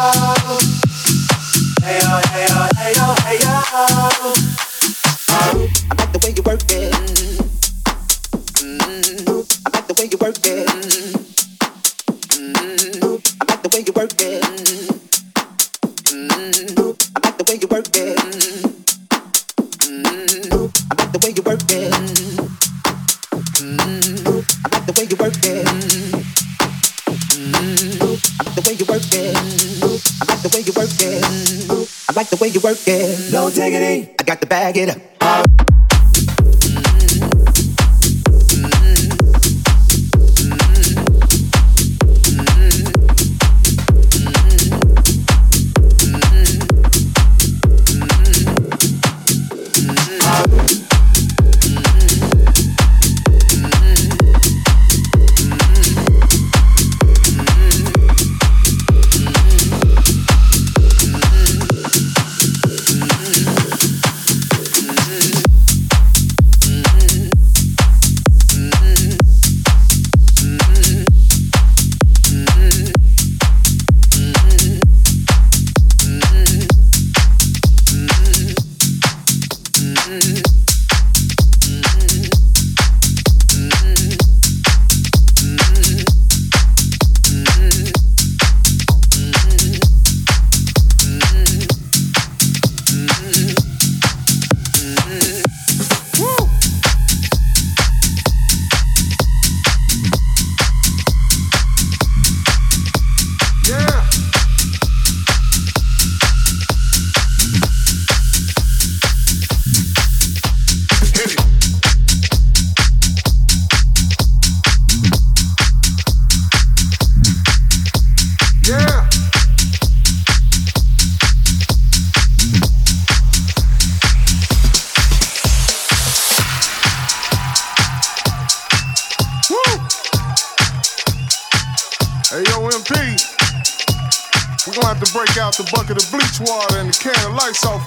Hey yo, hey yo, hey yo, hey yo. I get up?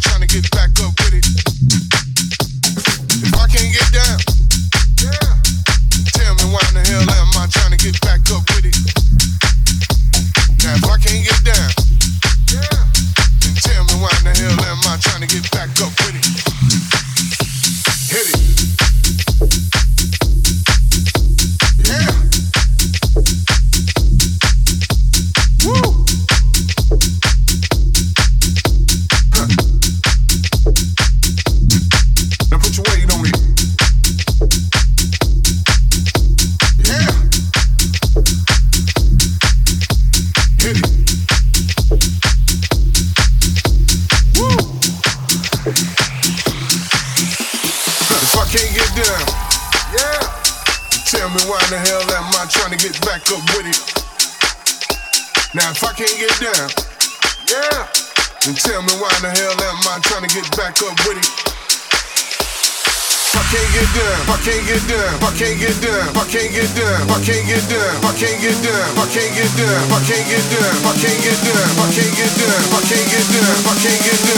trying to get back. can't you do? What can't you do? What can't you do? What can't you do? What can't you do? What can't you do? What can't you do? What can't you do? What can't you do? What can't you do? What can't you do?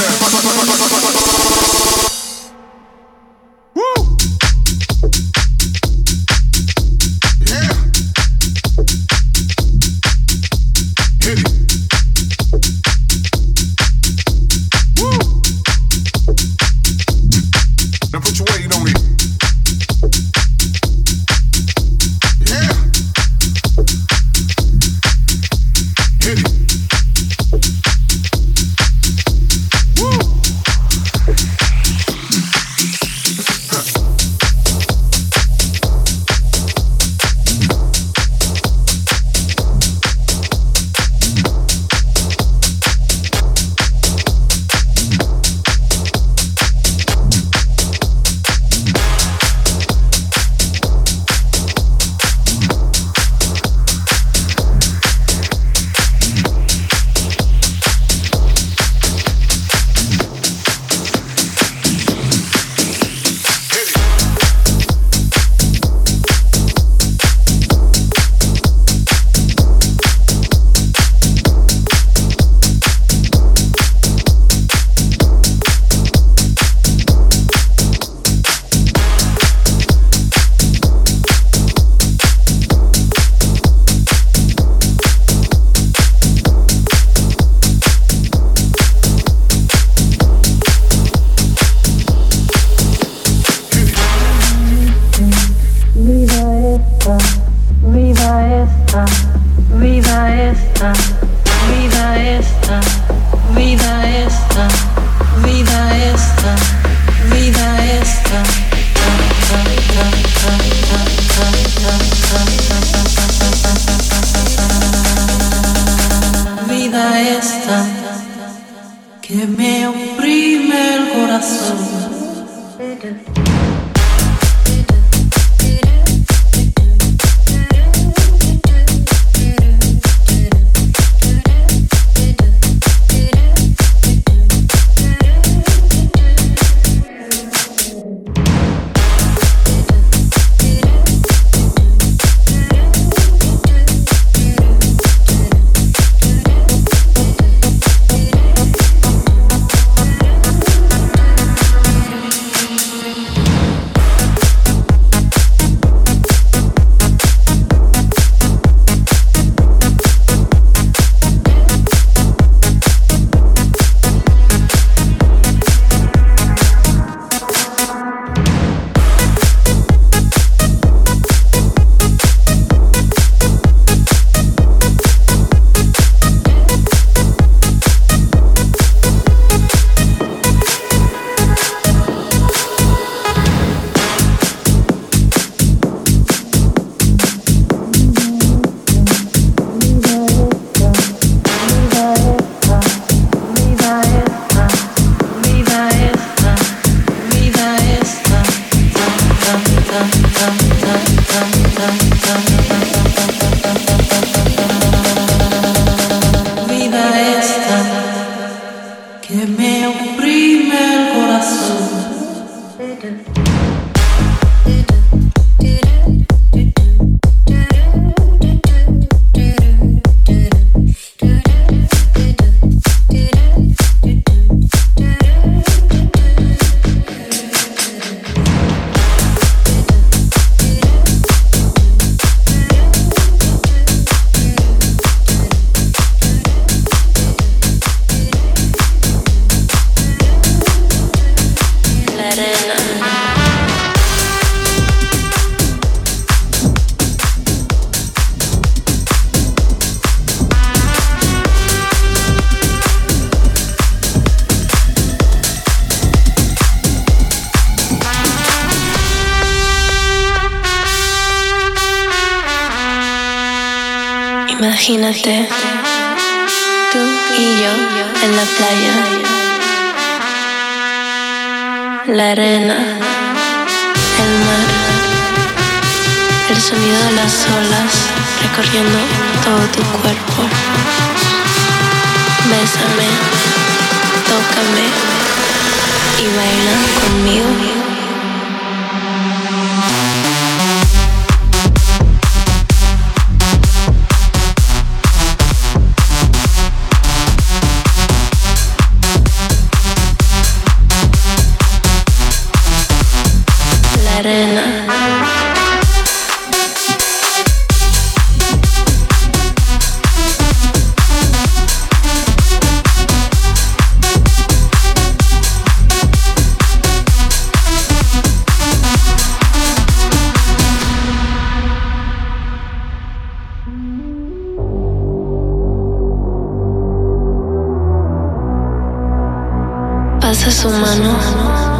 melody.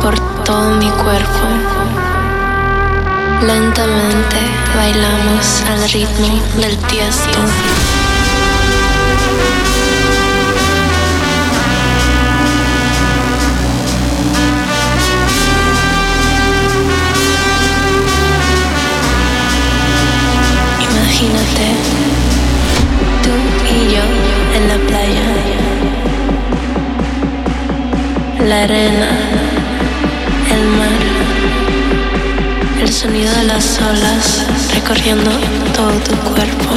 Por todo mi cuerpo. Lentamente bailamos al ritmo del tiesto. Imagínate, tú y yo en la playa la arena, sonido de las olas recorriendo todo tu cuerpo.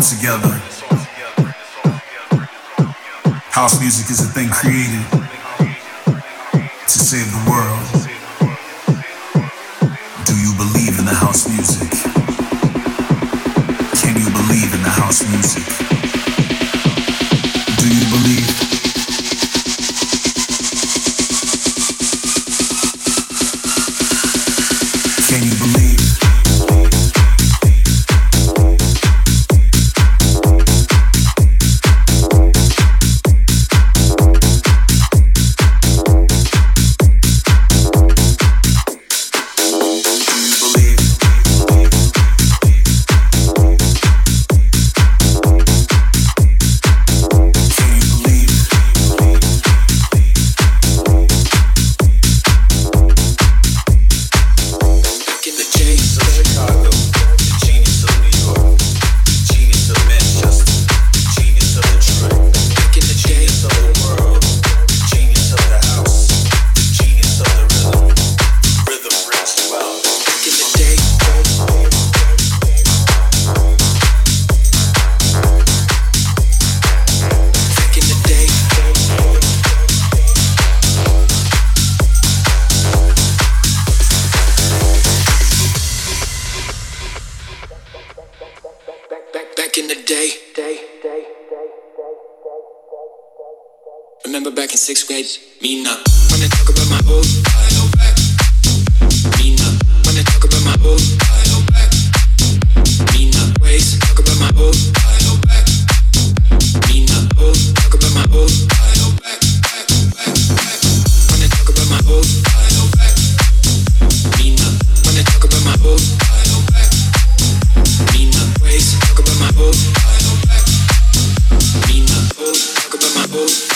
all together. House music is a thing created remember back in sixth grade. Me not wanna talk about my old bio back. Me not wanna talk about my old back. Me not ways talk about my old back. Me not old talk about my old back. back, back, back. Wanna talk about my old back. Me not wanna talk about my old back. Me not ways talk about my old back. Me not old talk about my old.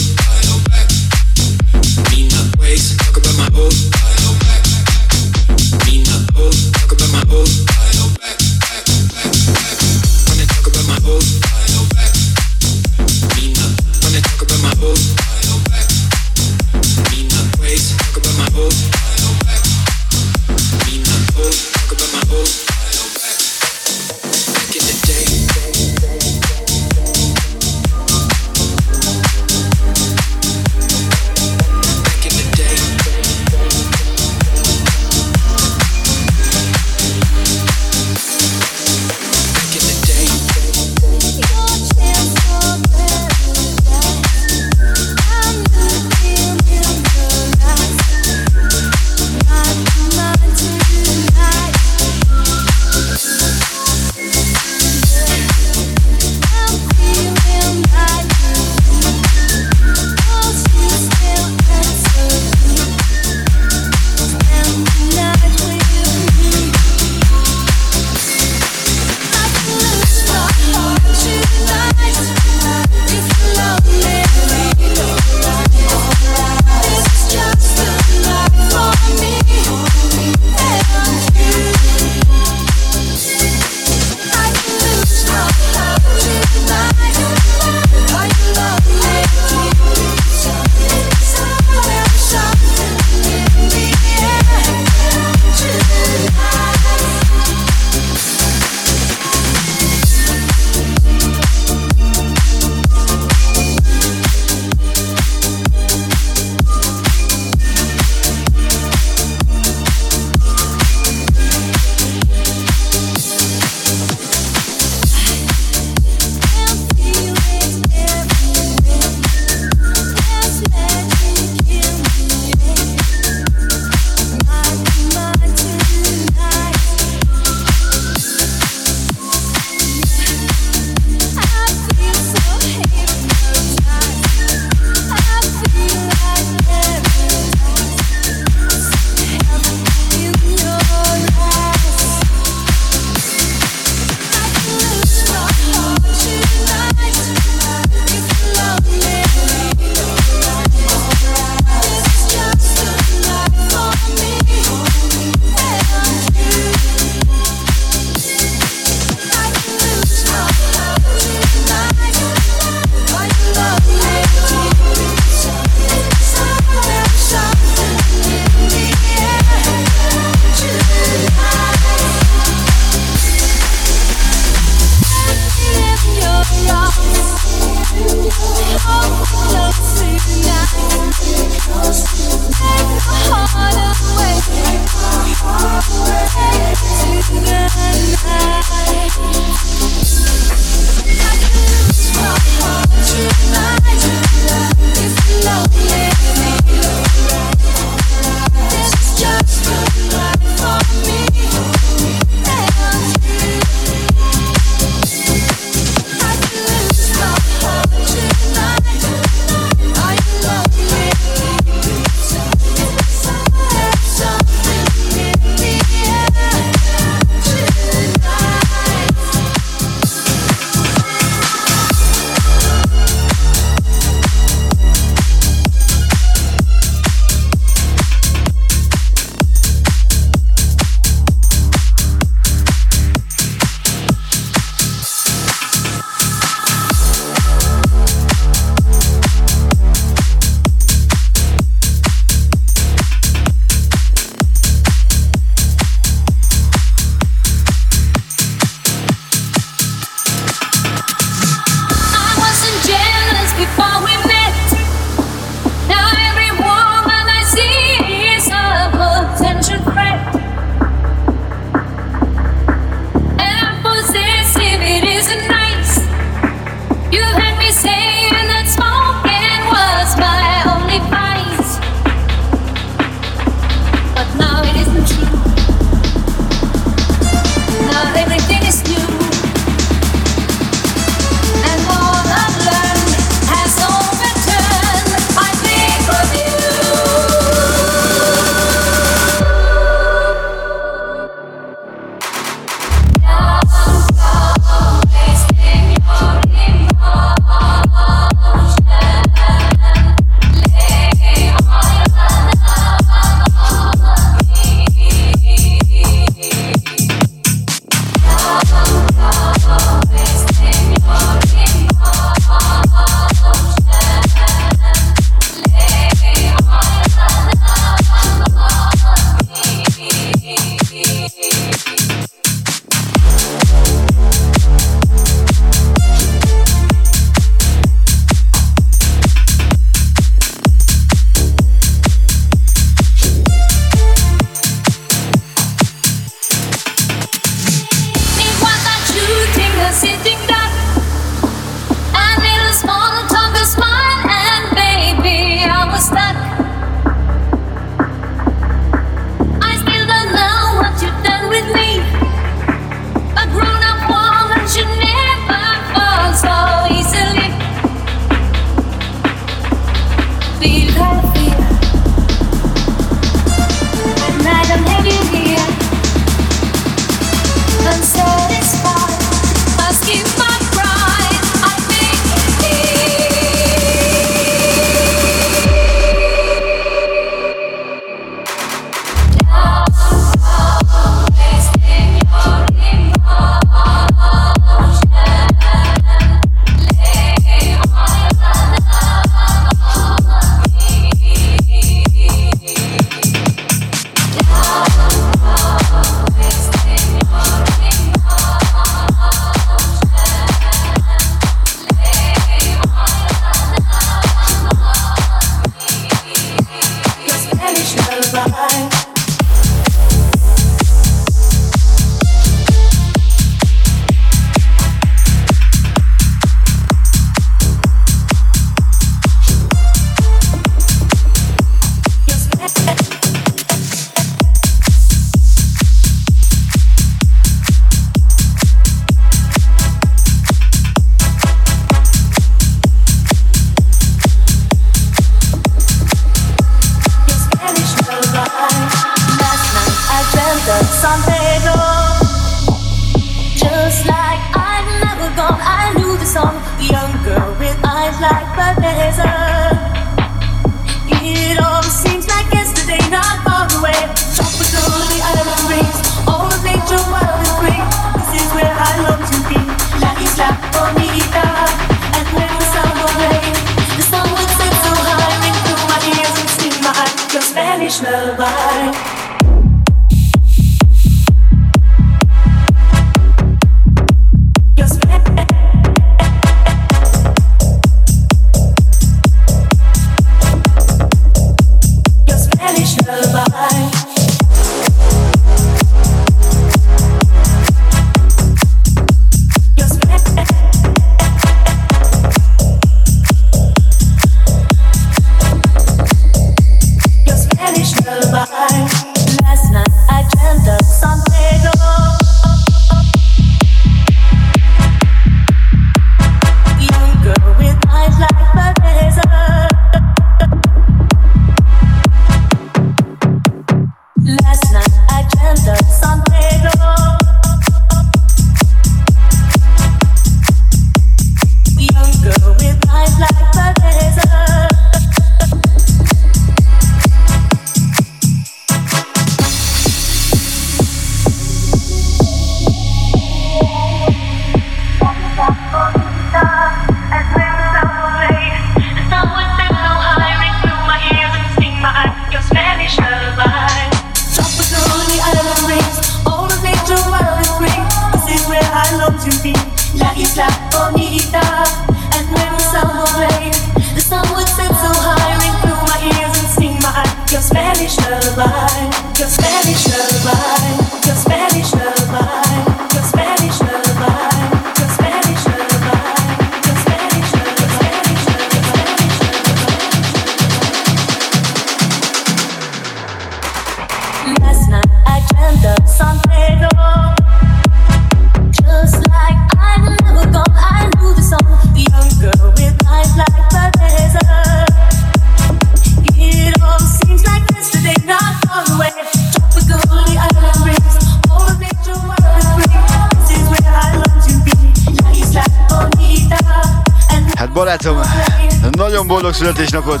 Boldog születésnapot!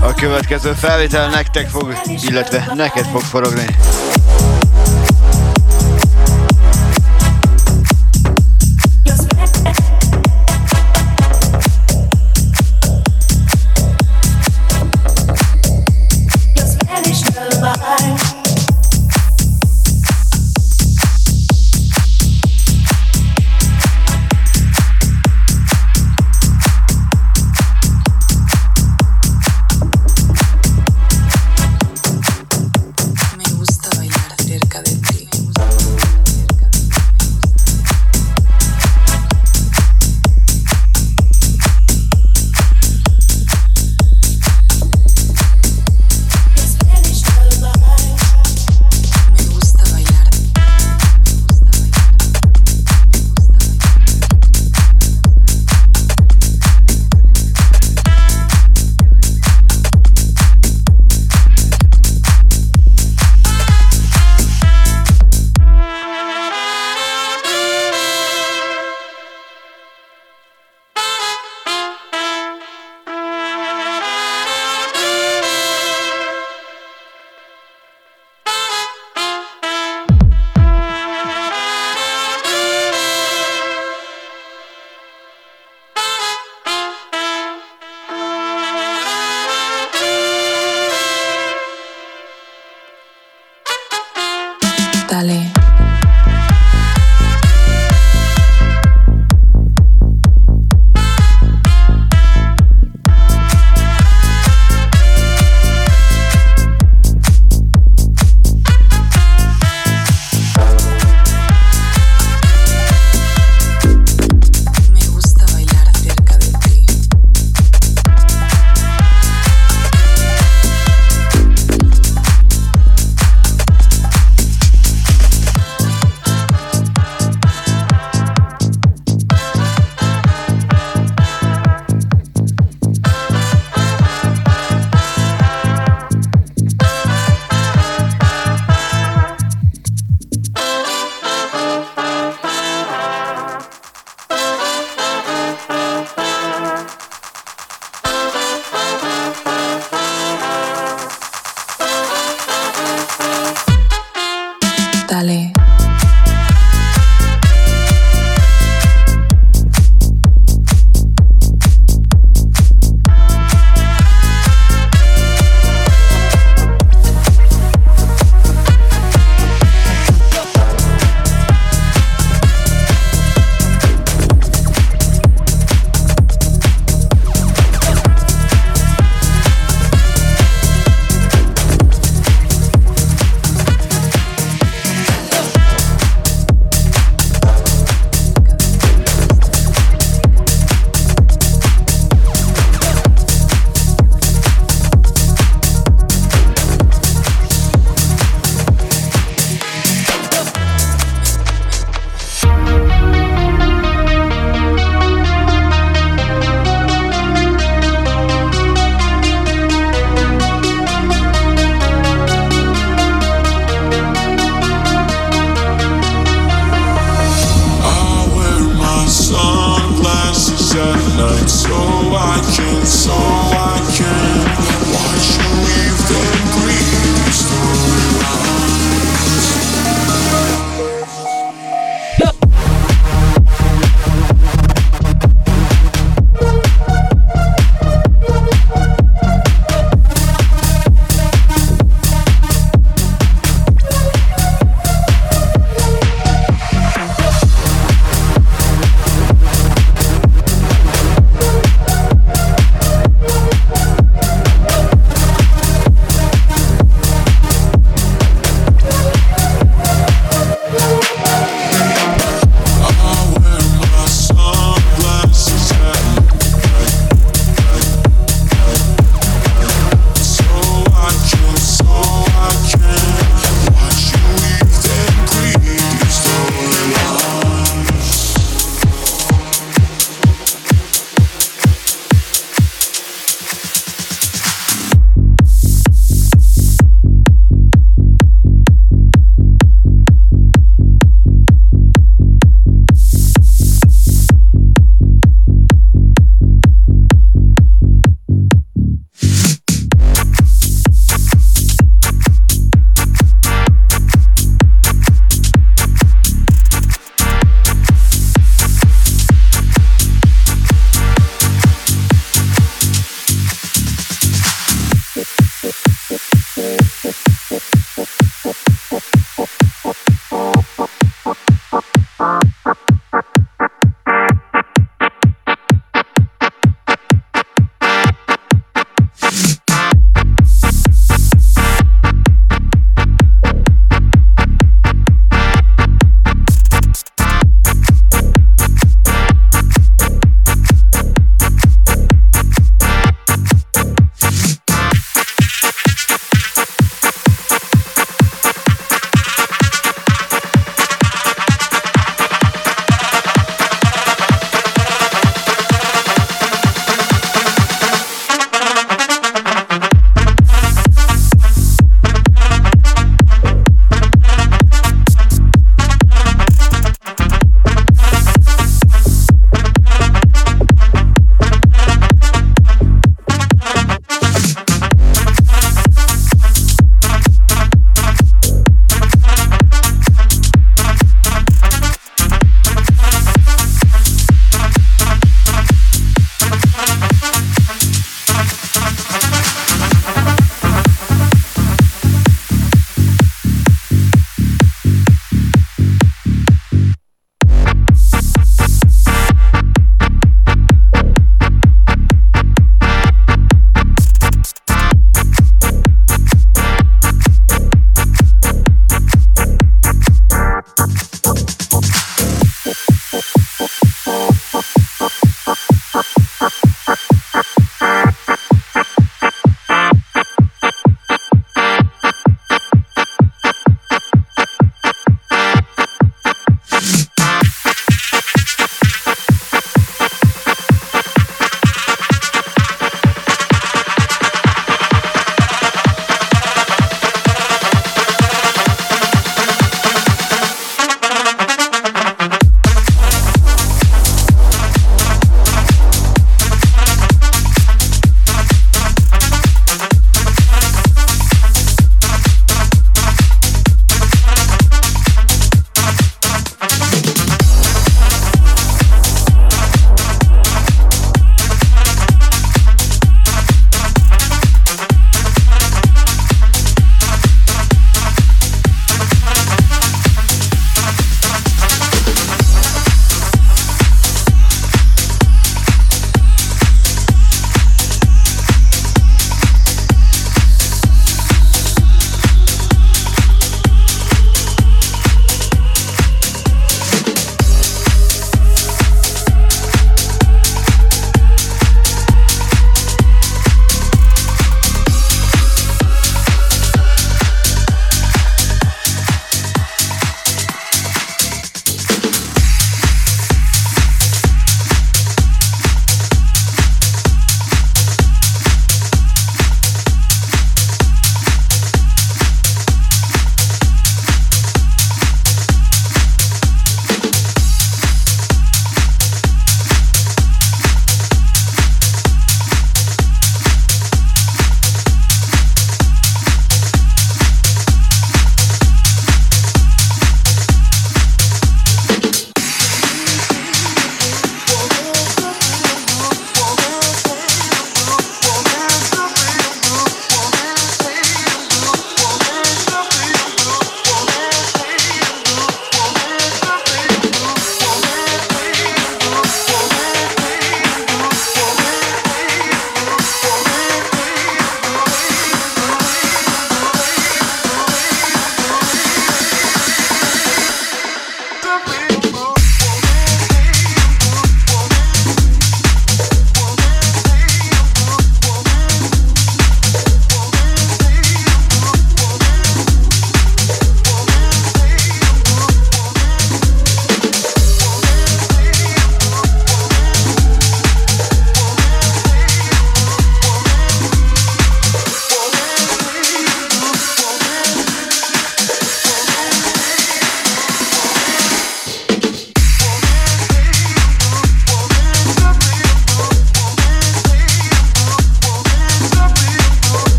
A következő felvétel nektek fog, illetve neked fog forogni.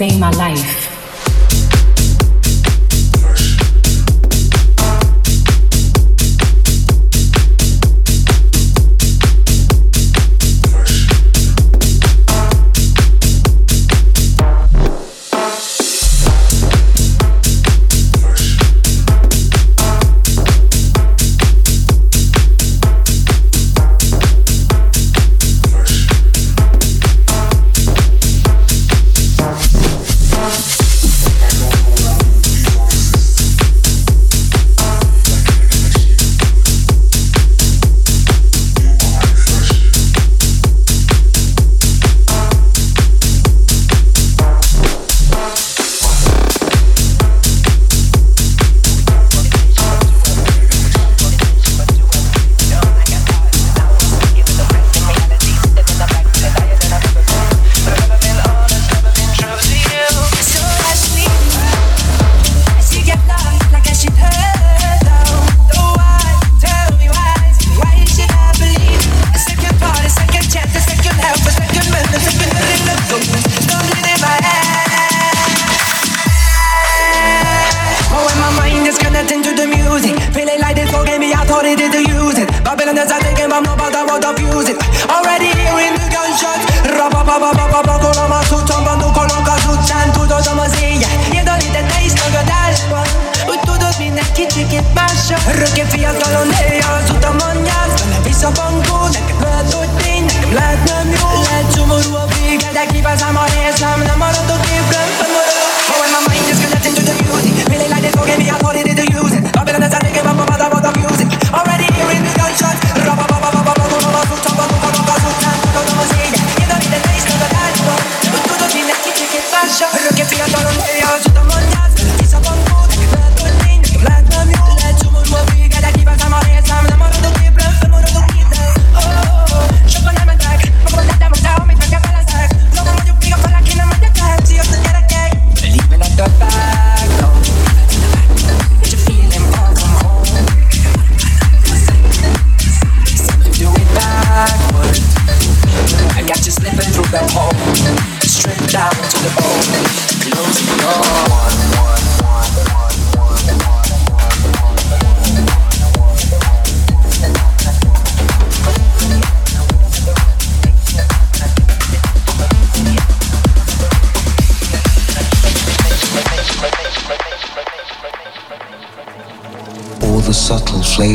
Sustain my life. Örökké fiatalon élj az utamanyát Vele visszabankó, nekem lehet, hogy tény Nekem lehet nem jó, lehet szomorú a vége De kibázám a részem, nem maradok ébren.